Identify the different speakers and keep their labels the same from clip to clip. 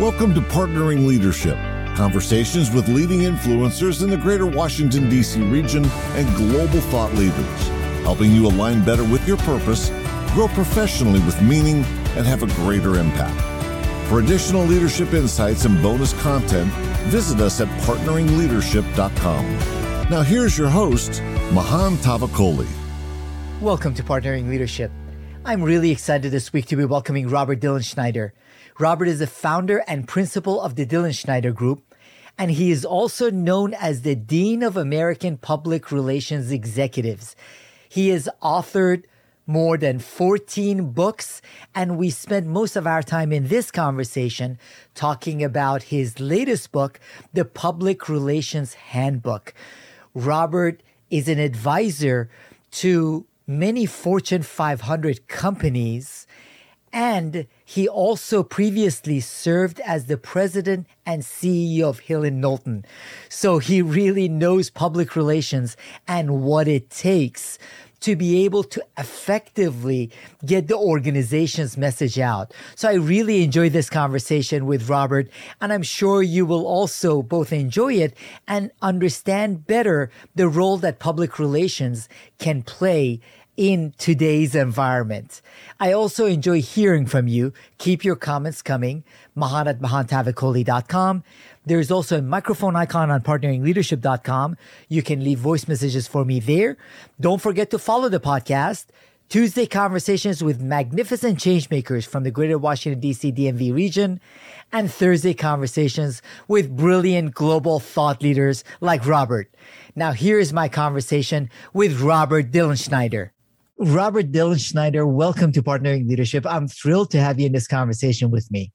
Speaker 1: Welcome to Partnering Leadership, conversations with leading influencers in the greater Washington, D.C. region and global thought leaders, helping you align better with your purpose, grow professionally with meaning, and have a greater impact. For additional leadership insights and bonus content, visit us at partneringleadership.com. Now, here's your host, Mahan Tavakoli.
Speaker 2: Welcome to Partnering Leadership. I'm really excited this week to be welcoming Robert Dilenschneider. Robert is the founder and principal of the Dilenschneider Group, and he is also known as the Dean of American Public Relations Executives. He has authored more than 14 books, and we spent most of our time in this conversation talking about his latest book, The Public Relations Handbook. Robert is an advisor to many Fortune 500 companies and he also previously served as the president and CEO of Hill and Knowlton. So he really knows public relations and what it takes to be able to effectively get the organization's message out. So I really enjoyed this conversation with Robert, and I'm sure you will also both enjoy it and understand better the role that public relations can play in today's environment. I also enjoy hearing from you. Keep your comments coming. Mahan at mahantavakoli.com. There's also a microphone icon on partneringleadership.com. You can leave voice messages for me there. Don't forget to follow the podcast. Tuesday conversations with magnificent changemakers from the greater Washington, D.C. DMV region, and Thursday conversations with brilliant global thought leaders like Robert. Now, here is my conversation with Robert Dilenschneider. Robert Dilenschneider, welcome to Partnering Leadership. I'm thrilled to have you in this conversation with me.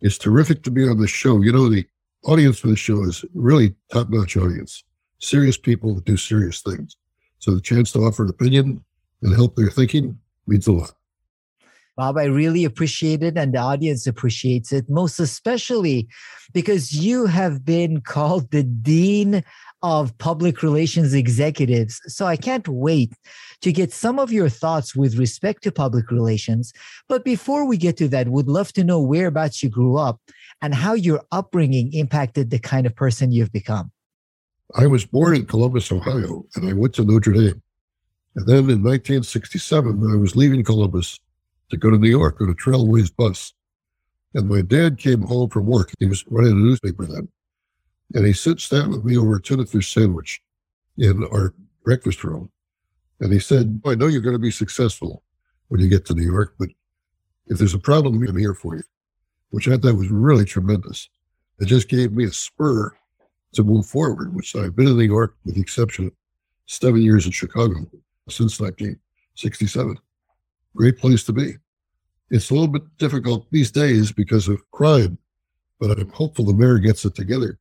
Speaker 3: It's terrific to be on the show. You know, the audience for the show is really top notch audience, serious people that do serious things. So the chance to offer an opinion and help their thinking means a lot.
Speaker 2: Bob, I really appreciate it, and the audience appreciates it, most especially because you have been called the Dean of Public Relations Executives. So I can't wait to get some of your thoughts with respect to public relations. But before we get to that, would love to know whereabouts you grew up and how your upbringing impacted the kind of person you've become.
Speaker 3: I was born in Columbus, Ohio, and I went to Notre Dame. And then in 1967, I was leaving Columbus to go to New York on a Trailways bus. And my dad came home from work. He was running a newspaper then. And he sits down with me over a tuna fish sandwich in our breakfast room. And he said, I know you're going to be successful when you get to New York, but if there's a problem, I'm here for you, which I thought was really tremendous. It just gave me a spur to move forward, which I've been in New York with the exception of seven years in Chicago since 1967. Great place to be. It's a little bit difficult these days because of crime, but I'm hopeful the mayor gets it together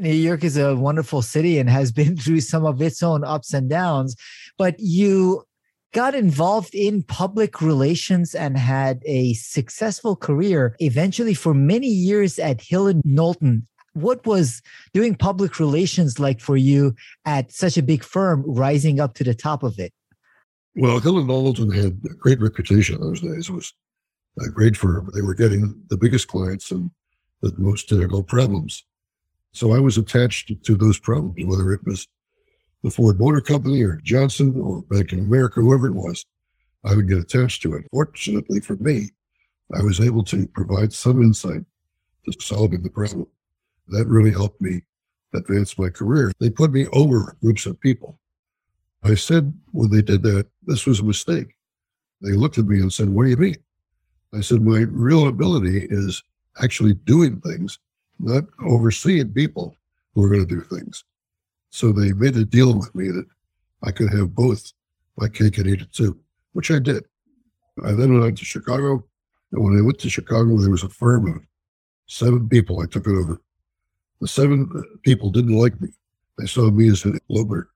Speaker 2: New York is a wonderful city and has been through some of its own ups and downs, but you got involved in public relations and had a successful career eventually for many years at Hill and Knowlton. What was doing public relations like for you at such a big firm, rising up to the top of it?
Speaker 3: Well, Hill and Knowlton had a great reputation in those days. It was a great firm. They were getting the biggest clients and the most difficult problems. So I was attached to those problems, whether it was the Ford Motor Company or Johnson or Bank of America, whoever it was, I would get attached to it. Fortunately for me, I was able to provide some insight to solving the problem. That really helped me advance my career. They put me over groups of people. I said when they did that, this was a mistake. They looked at me and said, What do you mean? I said, My real ability is actually doing things not overseeing people who are going to do things. So they made a deal with me that I could have both my cake and eat it too, which I did. I then went to Chicago. And when I went to Chicago, there was a firm of seven people. I took it over. The seven people didn't like me. They saw me as an lover.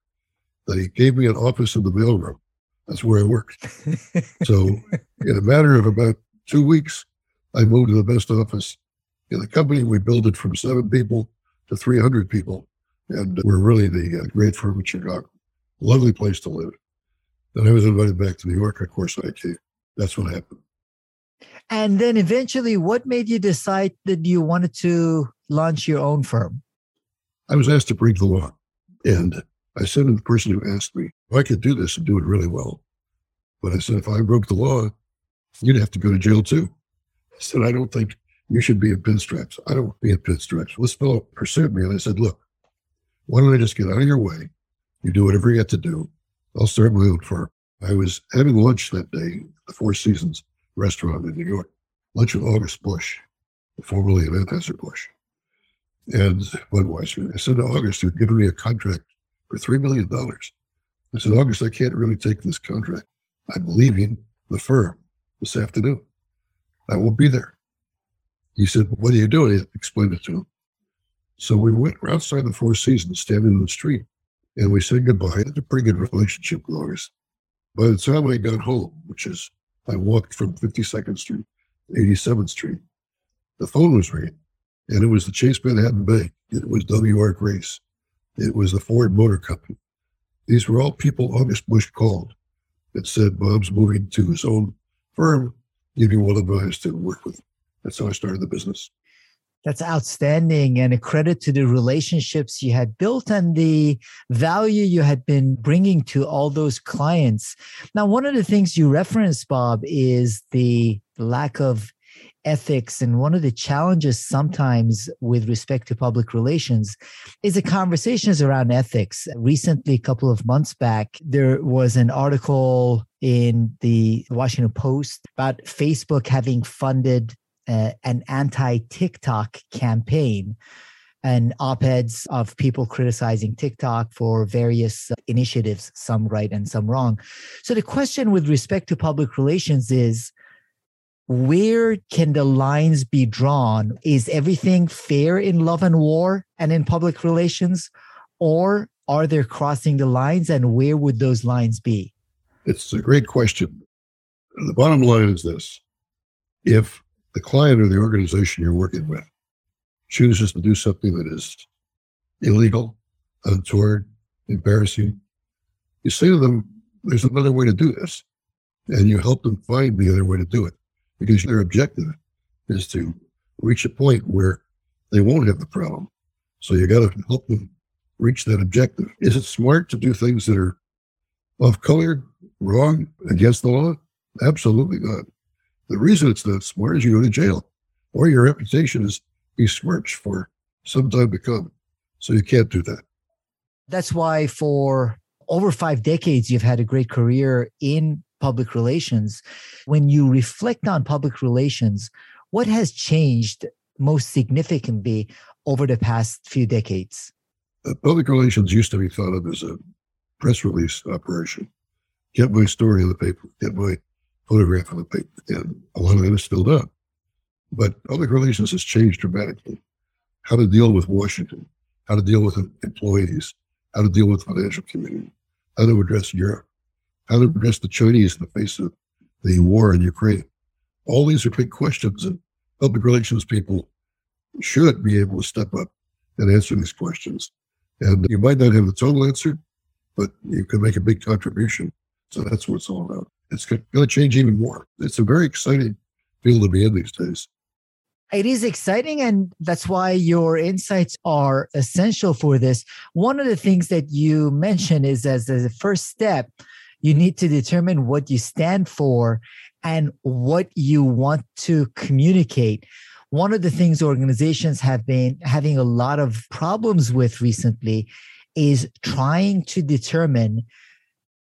Speaker 3: They gave me an office in the mailroom. That's where I worked. so in a matter of about two weeks, I moved to the best office in the company, we built it from seven people to 300 people. And we're really the uh, great firm in Chicago. Lovely place to live. Then I was invited back to New York. Of course, I came. That's what happened.
Speaker 2: And then eventually, what made you decide that you wanted to launch your own firm?
Speaker 3: I was asked to break the law. And I said to the person who asked me, I could do this and do it really well. But I said, if I broke the law, you'd have to go to jail too. I said, I don't think you should be in pinstripes. I don't want to be in pinstripes. This fellow pursued me and I said, look, why don't I just get out of your way? You do whatever you have to do. I'll start my own firm. I was having lunch that day at the Four Seasons restaurant in New York, lunch with August Busch, formerly of Anheuser-Busch. And Budweiser. I said to August, you've given me a contract for $3 million. I said, August, I can't really take this contract. I'm leaving the firm this afternoon. I won't be there. He said, What are you doing? I explained it to him. So we went outside the Four Seasons, standing in the street, and we said goodbye. I had a pretty good relationship with August. By the time I got home, which is I walked from 52nd Street to 87th Street, the phone was ringing, and it was the Chase Manhattan Bank. It was W.R. Grace. It was the Ford Motor Company. These were all people August Busch called and said Bob's moving to his own firm. Give you one advice to work with. That's how I started the business.
Speaker 2: That's outstanding and a credit to the relationships you had built and the value you had been bringing to all those clients. Now, one of the things you referenced, Bob, is the lack of ethics and one of the challenges sometimes with respect to public relations is the conversations around ethics recently a couple of months back there was an article in the washington post about facebook having funded uh, an anti-tiktok campaign and op-eds of people criticizing TikTok for various initiatives, some right and some wrong. So the question with respect to public relations is where can the lines be drawn? Is everything fair in love and war and in public relations? Or are there crossing the lines and where would those lines be?
Speaker 3: It's a great question. The bottom line is this if the client or the organization you're working with chooses to do something that is illegal, untoward, embarrassing, you say to them, there's another way to do this. And you help them find the other way to do it because their objective is to reach a point where they won't have the problem. So you got to help them reach that objective. Is it smart to do things that are off color, wrong, against the law? Absolutely not. The reason it's not smart is you go to jail or your reputation is besmirched for some time to come. So you can't do that.
Speaker 2: That's why for over five decades, you've had a great career in public relations. When you reflect on public relations, what has changed most significantly over the past few decades?
Speaker 3: Uh, public relations used to be thought of as a press release operation. Get my story in the paper, get my photograph in the paper, and a lot of that is still done. But public relations has changed dramatically. How to deal with Washington, how to deal with employees, how to deal with the financial community, how to address Europe, how to address the Chinese in the face of the war in Ukraine. All these are big questions, and public relations people should be able to step up and answer these questions. And you might not have the total answer, but you can make a big contribution. So that's what it's all about. It's going to change even more. It's a very exciting field to be in these days.
Speaker 2: It is exciting, and that's why your insights are essential for this. One of the things that you mentioned is as a first step, you need to determine what you stand for and what you want to communicate. One of the things organizations have been having a lot of problems with recently is trying to determine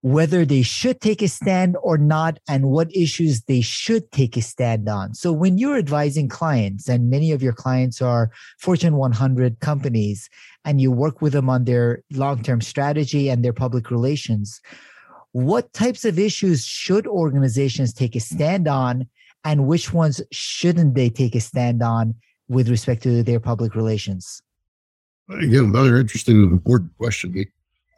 Speaker 2: whether they should take a stand or not and what issues they should take a stand on. So when you're advising clients and many of your clients are Fortune 100 companies and you work with them on their long-term strategy and their public relations, what types of issues should organizations take a stand on and which ones shouldn't they take a stand on with respect to their public relations?
Speaker 3: Again, another interesting and important question. The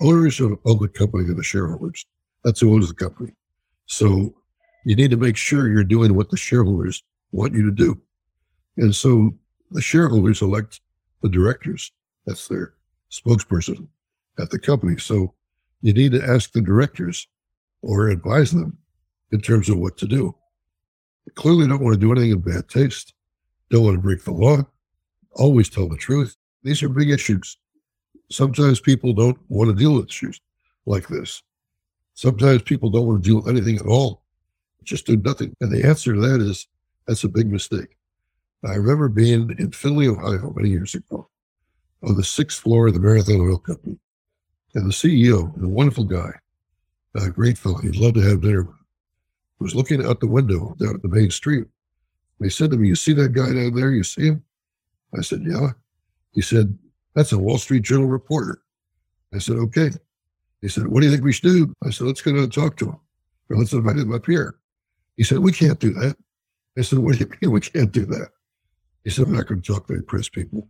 Speaker 3: owners of a public company are the shareholders. That's who owns the company. So you need to make sure you're doing what the shareholders want you to do. And so the shareholders elect the directors. That's their spokesperson at the company. So you need to ask the directors or advise them in terms of what to do. clearly don't want to do anything in bad taste, don't want to break the law, always tell the truth. These are big issues. Sometimes people don't want to deal with issues like this. Sometimes people don't want to deal with anything at all, just do nothing. And the answer to that is that's a big mistake. I remember being in Findlay, Ohio, many years ago, on the sixth floor of the Marathon Oil Company. And the CEO, a wonderful guy, a great fellow, he'd love to have dinner was looking out the window down at the main street. And he said to me, You see that guy down there? You see him? I said, Yeah. He said, That's a Wall Street Journal reporter. I said, Okay. He said, What do you think we should do? I said, Let's go down and talk to him. Or let's invite him up here. He said, We can't do that. I said, What do you mean we can't do that? He said, I'm not going to talk to press people.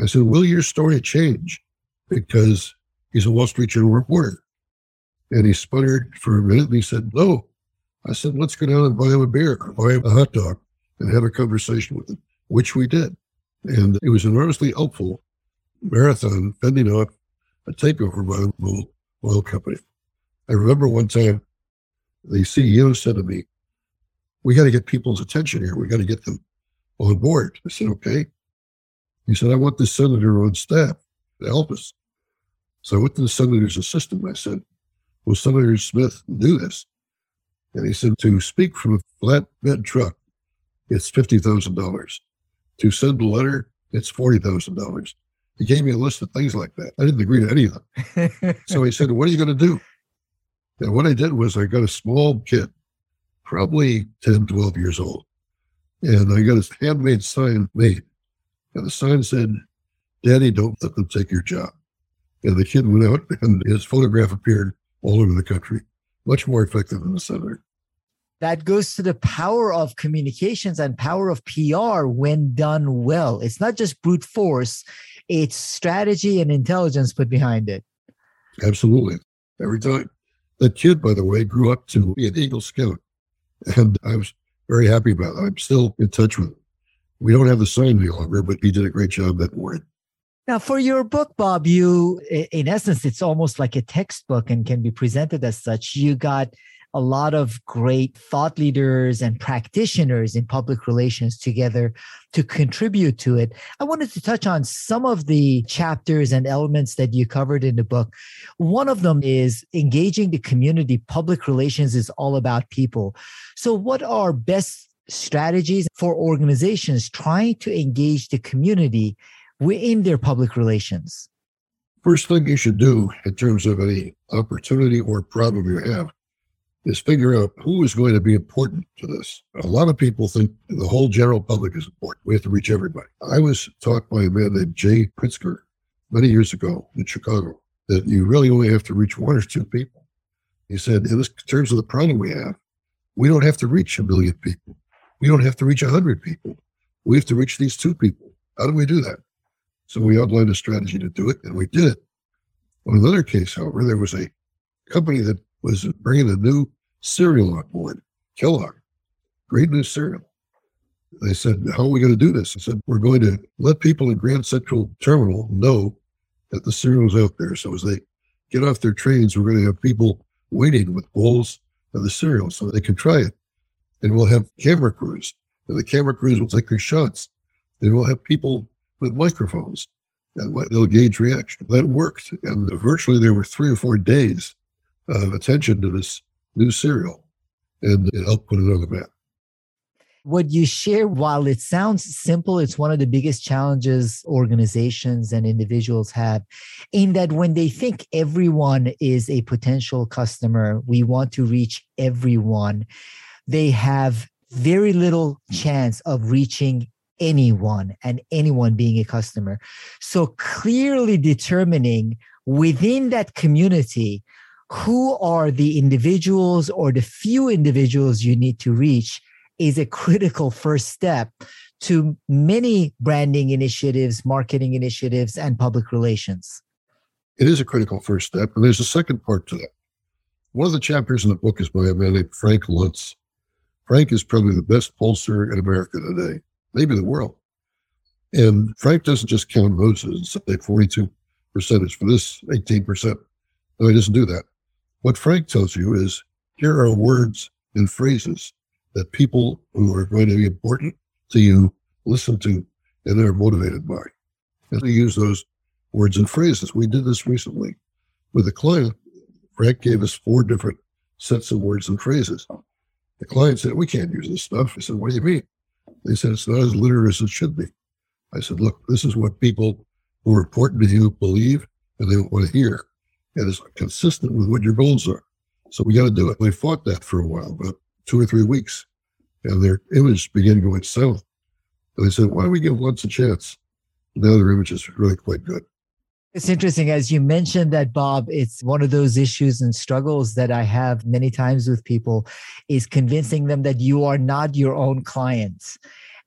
Speaker 3: I said, Will your story change? Because he's a Wall Street Journal reporter. And he sputtered for a minute and he said, No. I said, Let's go down and buy him a beer or buy him a hot dog and have a conversation with him, which we did. And it was enormously helpful marathon fending off a takeover by the oil company. I remember one time the CEO said to me, We got to get people's attention here. We got to get them on board. I said, Okay. He said, I want this senator on staff to help us. So I went to the senator's assistant. I said, Will Senator Smith do this? And he said, To speak from a flatbed truck, it's $50,000. To send a letter, it's $40,000. He gave me a list of things like that. I didn't agree to any of them. so he said, What are you going to do? And what I did was I got a small kid, probably 10, 12 years old. And I got a handmade sign made. And the sign said, Daddy, don't let them take your job. And the kid went out and his photograph appeared all over the country, much more effective than the senator.
Speaker 2: That goes to the power of communications and power of PR when done well. It's not just brute force, it's strategy and intelligence put behind it.
Speaker 3: Absolutely. Every time. That kid, by the way, grew up to be an Eagle Scout. And I was very happy about it. I'm still in touch with him. We don't have the sign any longer, but he did a great job that morning.
Speaker 2: Now, for your book, Bob, you, in essence, it's almost like a textbook and can be presented as such. You got a lot of great thought leaders and practitioners in public relations together to contribute to it. I wanted to touch on some of the chapters and elements that you covered in the book. One of them is engaging the community. Public relations is all about people. So, what are best strategies for organizations trying to engage the community within their public relations?
Speaker 3: First thing you should do in terms of any opportunity or problem you have is figure out who is going to be important to this. A lot of people think the whole general public is important. We have to reach everybody. I was taught by a man named Jay Pritzker many years ago in Chicago that you really only have to reach one or two people. He said, in terms of the problem we have, we don't have to reach a million people. We don't have to reach a hundred people. We have to reach these two people. How do we do that? So we outlined a strategy to do it, and we did it. On another case, however, there was a company that was bringing a new cereal on board, Kellogg. Great new cereal. They said, How are we going to do this? I said, We're going to let people in Grand Central Terminal know that the cereal's out there. So as they get off their trains, we're going to have people waiting with bowls of the cereal so they can try it. And we'll have camera crews. And the camera crews will take their shots. And we'll have people with microphones and they'll gauge reaction. That worked. And virtually there were three or four days of attention to this new cereal and it helped put it on the map.
Speaker 2: What you share, while it sounds simple, it's one of the biggest challenges organizations and individuals have in that when they think everyone is a potential customer, we want to reach everyone, they have very little chance of reaching anyone and anyone being a customer. So clearly determining within that community who are the individuals or the few individuals you need to reach is a critical first step to many branding initiatives, marketing initiatives, and public relations.
Speaker 3: It is a critical first step. And there's a second part to that. One of the chapters in the book is by a man named Frank Luntz. Frank is probably the best pollster in America today, maybe the world. And Frank doesn't just count votes and say 42 percentage for this 18%. No, he doesn't do that. What Frank tells you is here are words and phrases that people who are going to be important to you listen to and they're motivated by. And they use those words and phrases. We did this recently with a client. Frank gave us four different sets of words and phrases. The client said, We can't use this stuff. I said, What do you mean? They said, It's not as literate as it should be. I said, Look, this is what people who are important to you believe and they want to hear. And it's consistent with what your goals are. So we got to do it. They fought that for a while, about two or three weeks. And their image began going south. And they said, Why don't we give once a chance? Now their image is really quite good.
Speaker 2: It's interesting. As you mentioned that, Bob, it's one of those issues and struggles that I have many times with people is convincing them that you are not your own clients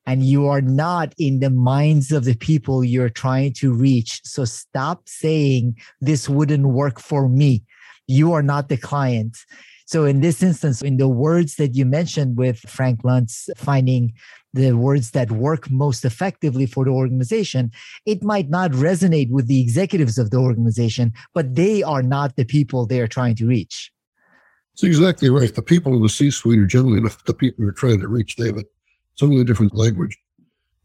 Speaker 2: and you are not in the minds of the people you're trying to reach. So stop saying this wouldn't work for me. You are not the client. So in this instance, in the words that you mentioned with Frank Luntz finding the words that work most effectively for the organization, it might not resonate with the executives of the organization, but they are not the people they are trying to reach.
Speaker 3: That's exactly right. The people in the C suite are generally not the people you're trying to reach. They have a totally different language.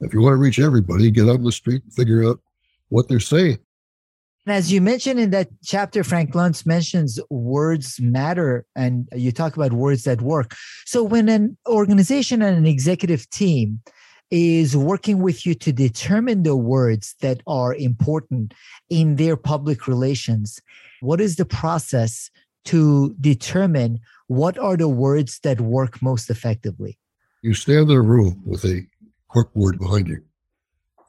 Speaker 3: If you want to reach everybody, get out on the street and figure out what they're saying.
Speaker 2: As you mentioned in that chapter, Frank Luntz mentions words matter and you talk about words that work. So when an organization and an executive team is working with you to determine the words that are important in their public relations, what is the process to determine what are the words that work most effectively?
Speaker 3: You stand in a room with a corkboard behind you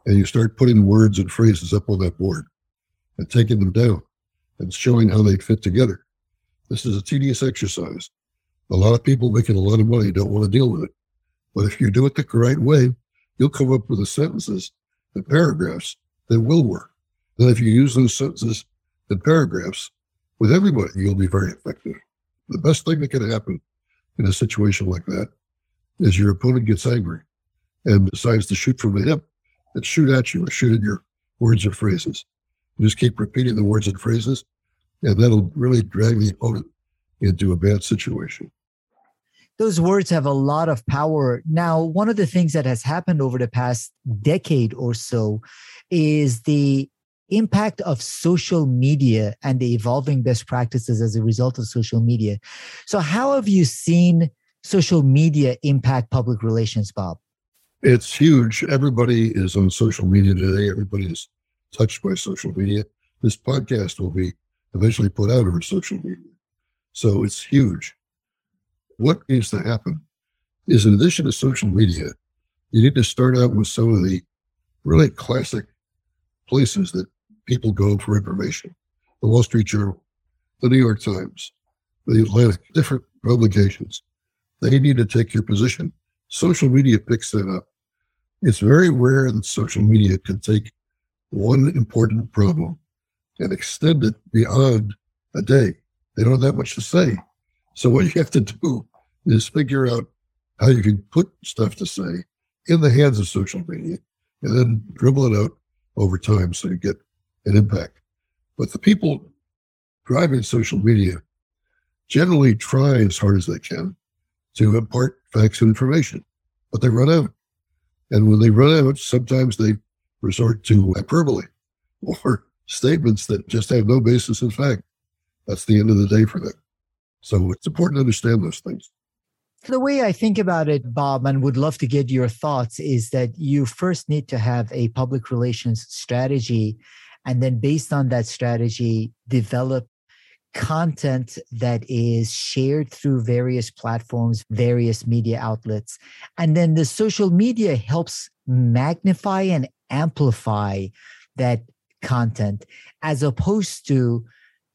Speaker 3: and you start putting words and phrases up on that board and taking them down and showing how they fit together. This is a tedious exercise. A lot of people making a lot of money don't want to deal with it. But if you do it the right way, you'll come up with the sentences and paragraphs that will work. And if you use those sentences and paragraphs with everybody, you'll be very effective. The best thing that can happen in a situation like that is your opponent gets angry and decides to shoot from the hip and shoot at you or shoot at your words or phrases. You just keep repeating the words and phrases, and that'll really drag the opponent into a bad situation.
Speaker 2: Those words have a lot of power. Now, one of the things that has happened over the past decade or so is the impact of social media and the evolving best practices as a result of social media. So, how have you seen social media impact public relations, Bob?
Speaker 3: It's huge. Everybody is on social media today. Everybody is touched by social media. This podcast will be eventually put out over social media. So it's huge. What needs to happen is, in addition to social media, you need to start out with some of the really classic places that people go for information the Wall Street Journal, the New York Times, the Atlantic, different publications. They need to take your position. Social media picks that up. It's very rare that social media can take one important problem and extend it beyond a day. They don't have that much to say. So what you have to do is figure out how you can put stuff to say in the hands of social media and then dribble it out over time so you get an impact. But the people driving social media generally try as hard as they can to impart facts and information, but they run out. And when they run out, sometimes they resort to hyperbole or statements that just have no basis in fact. That's the end of the day for them. So it's important to understand those things.
Speaker 2: The way I think about it, Bob, and would love to get your thoughts, is that you first need to have a public relations strategy. And then, based on that strategy, develop content that is shared through various platforms, various media outlets. And then the social media helps magnify and amplify that content as opposed to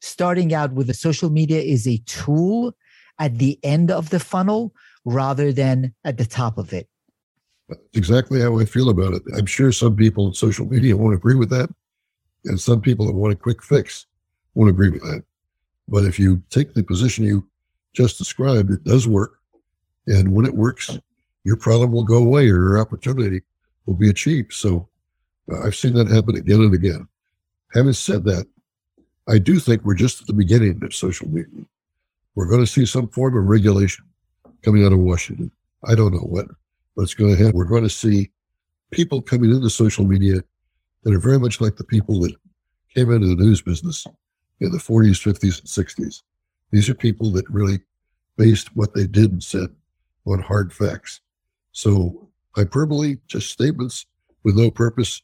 Speaker 2: starting out with the social media is a tool at the end of the funnel rather than at the top of it.
Speaker 3: That's exactly how I feel about it. I'm sure some people in social media won't agree with that. And some people that want a quick fix won't agree with that. But if you take the position you just described, it does work. And when it works, your problem will go away or your opportunity will be achieved. So uh, I've seen that happen again and again. Having said that, I do think we're just at the beginning of social media. We're going to see some form of regulation coming out of Washington. I don't know what what's going to happen. We're going to see people coming into social media that are very much like the people that came into the news business in the 40s, 50s, and 60s. These are people that really based what they did and said on hard facts. So hyperbole, just statements with no purpose,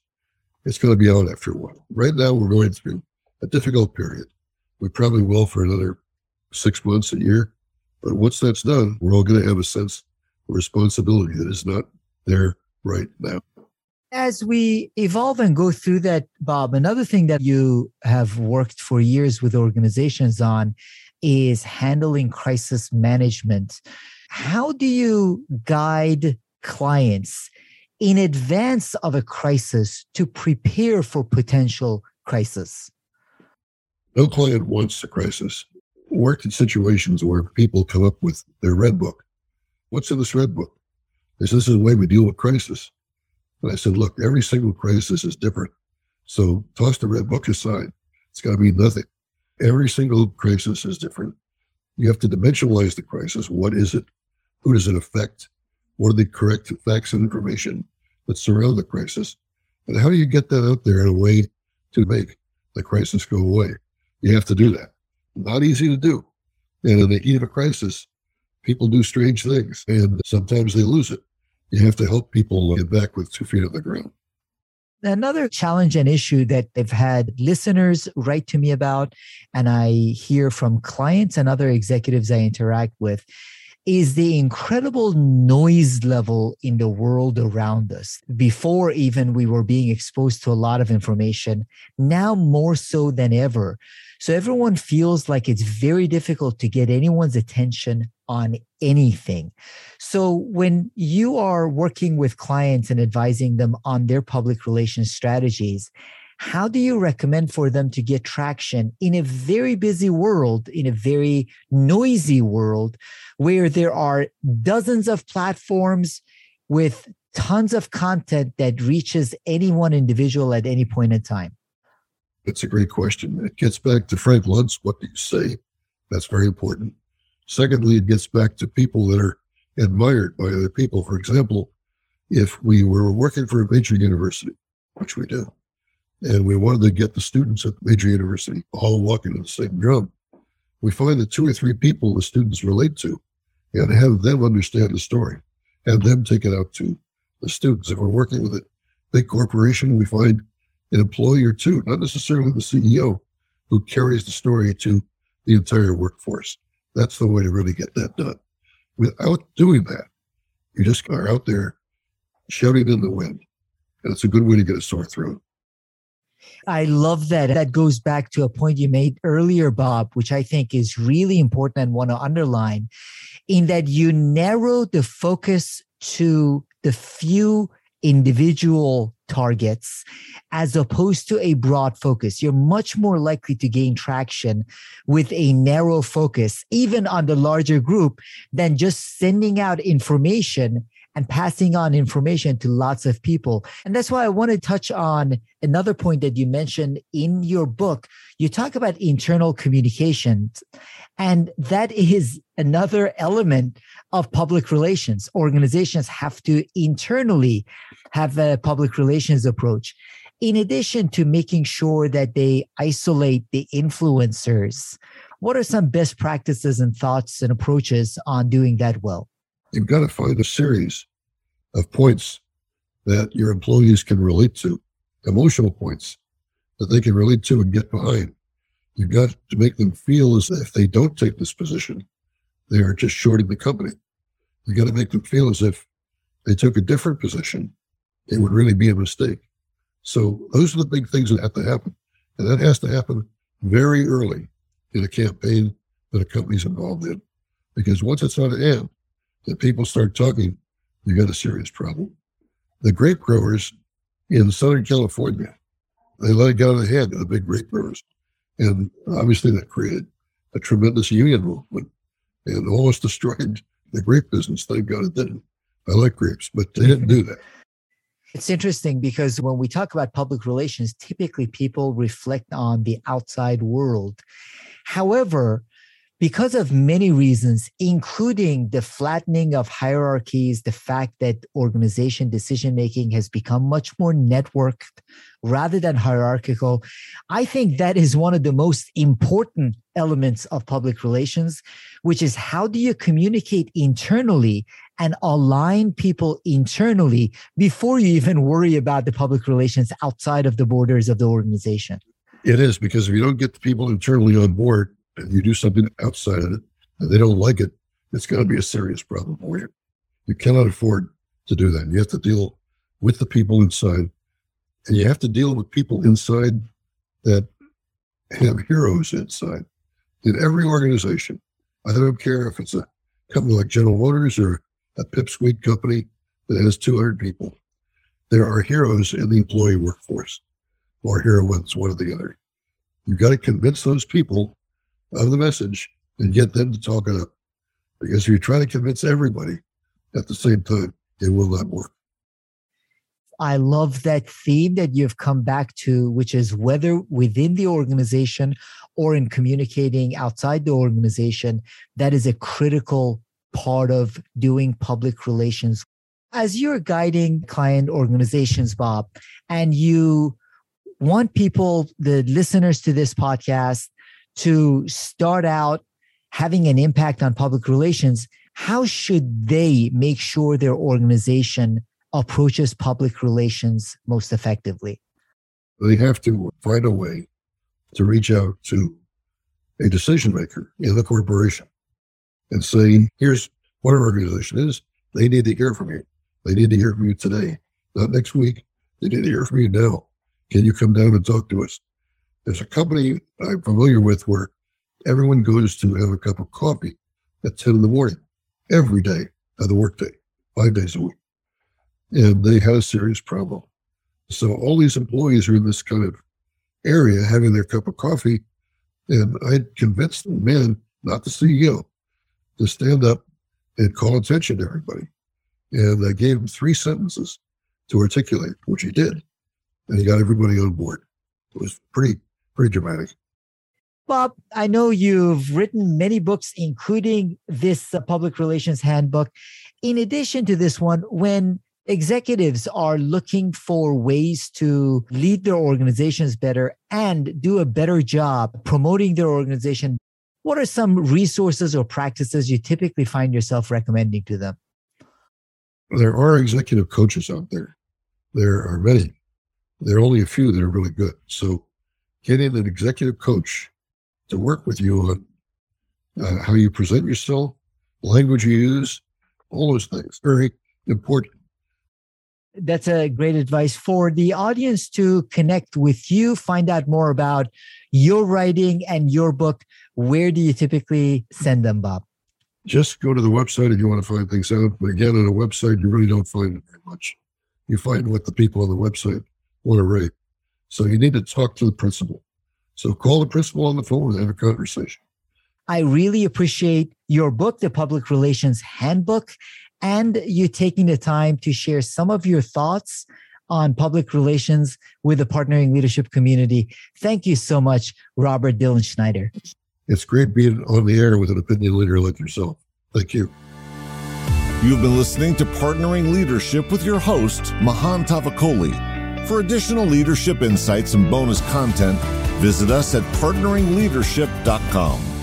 Speaker 3: it's going to be out after a while. Right now, we're going through a difficult period. We probably will for another six months, a year. But once that's done, we're all going to have a sense of responsibility that is not there right now.
Speaker 2: As we evolve and go through that, Bob, another thing that you have worked for years with organizations on is handling crisis management. How do you guide clients in advance of a crisis to prepare for potential crisis?
Speaker 3: No client wants a crisis. Worked in situations where people come up with their red book. What's in this red book? They said, this is the way we deal with crisis. And I said, look, every single crisis is different. So toss the red book aside. It's got to be nothing. Every single crisis is different. You have to dimensionalize the crisis. What is it? Who does it affect? What are the correct facts and information that surround the crisis? And how do you get that out there in a way to make the crisis go away? You have to do that. Not easy to do. And in the heat of a crisis, people do strange things and sometimes they lose it. You have to help people get back with two feet on the ground.
Speaker 2: Another challenge and issue that they've had listeners write to me about, and I hear from clients and other executives I interact with, is the incredible noise level in the world around us. Before, even we were being exposed to a lot of information, now more so than ever. So everyone feels like it's very difficult to get anyone's attention on anything. So when you are working with clients and advising them on their public relations strategies, how do you recommend for them to get traction in a very busy world, in a very noisy world, where there are dozens of platforms with tons of content that reaches any one individual at any point in time?
Speaker 3: That's a great question. It gets back to Frank Luntz. What do you say? That's very important. Secondly, it gets back to people that are admired by other people. For example, if we were working for a major university, which we do, and we wanted to get the students at the major university all walking to the same drum. We find that two or three people the students relate to and have them understand the story, have them take it out to the students. If we're working with a big corporation, we find an employee or two, not necessarily the CEO, who carries the story to the entire workforce. That's the way to really get that done. Without doing that, you just are out there shouting in the wind. And it's a good way to get a sore throat.
Speaker 2: I love that. That goes back to a point you made earlier, Bob, which I think is really important and want to underline in that you narrow the focus to the few individual targets as opposed to a broad focus. You're much more likely to gain traction with a narrow focus, even on the larger group, than just sending out information and passing on information to lots of people. And that's why I want to touch on another point that you mentioned in your book. You talk about internal communications, and that is another element of public relations. Organizations have to internally have a public relations approach. In addition to making sure that they isolate the influencers, what are some best practices and thoughts and approaches on doing that well?
Speaker 3: You've got to find a series of points that your employees can relate to, emotional points that they can relate to and get behind. You've got to make them feel as if they don't take this position, they are just shorting the company. You've got to make them feel as if they took a different position, it would really be a mistake. So those are the big things that have to happen. And that has to happen very early in a campaign that a company's involved in. Because once it's on an end, and people start talking, you got a serious problem. The grape growers in Southern California, they let it get out of hand, the big grape growers. And obviously that created a tremendous union movement and almost destroyed the grape business. Thank God it didn't. I like grapes, but they didn't do that.
Speaker 2: It's interesting because when we talk about public relations, typically people reflect on the outside world. However, because of many reasons, including the flattening of hierarchies, the fact that organization decision making has become much more networked rather than hierarchical, I think that is one of the most important elements of public relations, which is how do you communicate internally and align people internally before you even worry about the public relations outside of the borders of the organization?
Speaker 3: It is because if you don't get the people internally on board, and you do something outside of it and they don't like it, it's going to be a serious problem for you. You cannot afford to do that. You have to deal with the people inside, and you have to deal with people inside that have heroes inside. In every organization, I don't care if it's a company like General Motors or a pipsqueak company that has 200 people. There are heroes in the employee workforce or heroines, one or the other. You've got to convince those people of the message and get them to talk it up. Because if you try to convince everybody at the same time, it will not work.
Speaker 2: I love that theme that you've come back to, which is whether within the organization or in communicating outside the organization, that is a critical part of doing public relations. As you're guiding client organizations, Bob, and you want people, the listeners to this podcast, to start out having an impact on public relations, how should they make sure their organization approaches public relations most effectively?
Speaker 3: They have to find a way to reach out to a decision maker in the corporation and say, here's what our organization is. They need to hear from you. They need to hear from you today, not next week. They need to hear from you now. Can you come down and talk to us? There's a company I'm familiar with where everyone goes to have a cup of coffee at 10 in the morning every day of the workday, five days a week. And they had a serious problem. So all these employees are in this kind of area having their cup of coffee. And I convinced the man, not the CEO, to stand up and call attention to everybody. And I gave him three sentences to articulate, which he did. And he got everybody on board. It was pretty pretty dramatic.
Speaker 2: Bob, I know you've written many books, including this uh, public relations handbook. In addition to this one, when executives are looking for ways to lead their organizations better and do a better job promoting their organization, what are some resources or practices you typically find yourself recommending to them?
Speaker 3: There are executive coaches out there. There are many. There are only a few that are really good. So getting an executive coach to work with you on uh, how you present yourself, language you use, all those things. Very important.
Speaker 2: That's a great advice for the audience to connect with you, find out more about your writing and your book. Where do you typically send them, Bob?
Speaker 3: Just go to the website if you want to find things out. But again, on a website, you really don't find it very much. You find what the people on the website want to rate. So you need to talk to the principal. So call the principal on the phone and have a conversation.
Speaker 2: I really appreciate your book, The Public Relations Handbook, and you taking the time to share some of your thoughts on public relations with the partnering leadership community. Thank you so much, Robert Dilenschneider.
Speaker 3: It's great being on the air with an opinion leader like yourself. Thank you.
Speaker 1: You've been listening to Partnering Leadership with your host, Mahan Tavakoli. For additional leadership insights and bonus content, visit us at partneringleadership.com.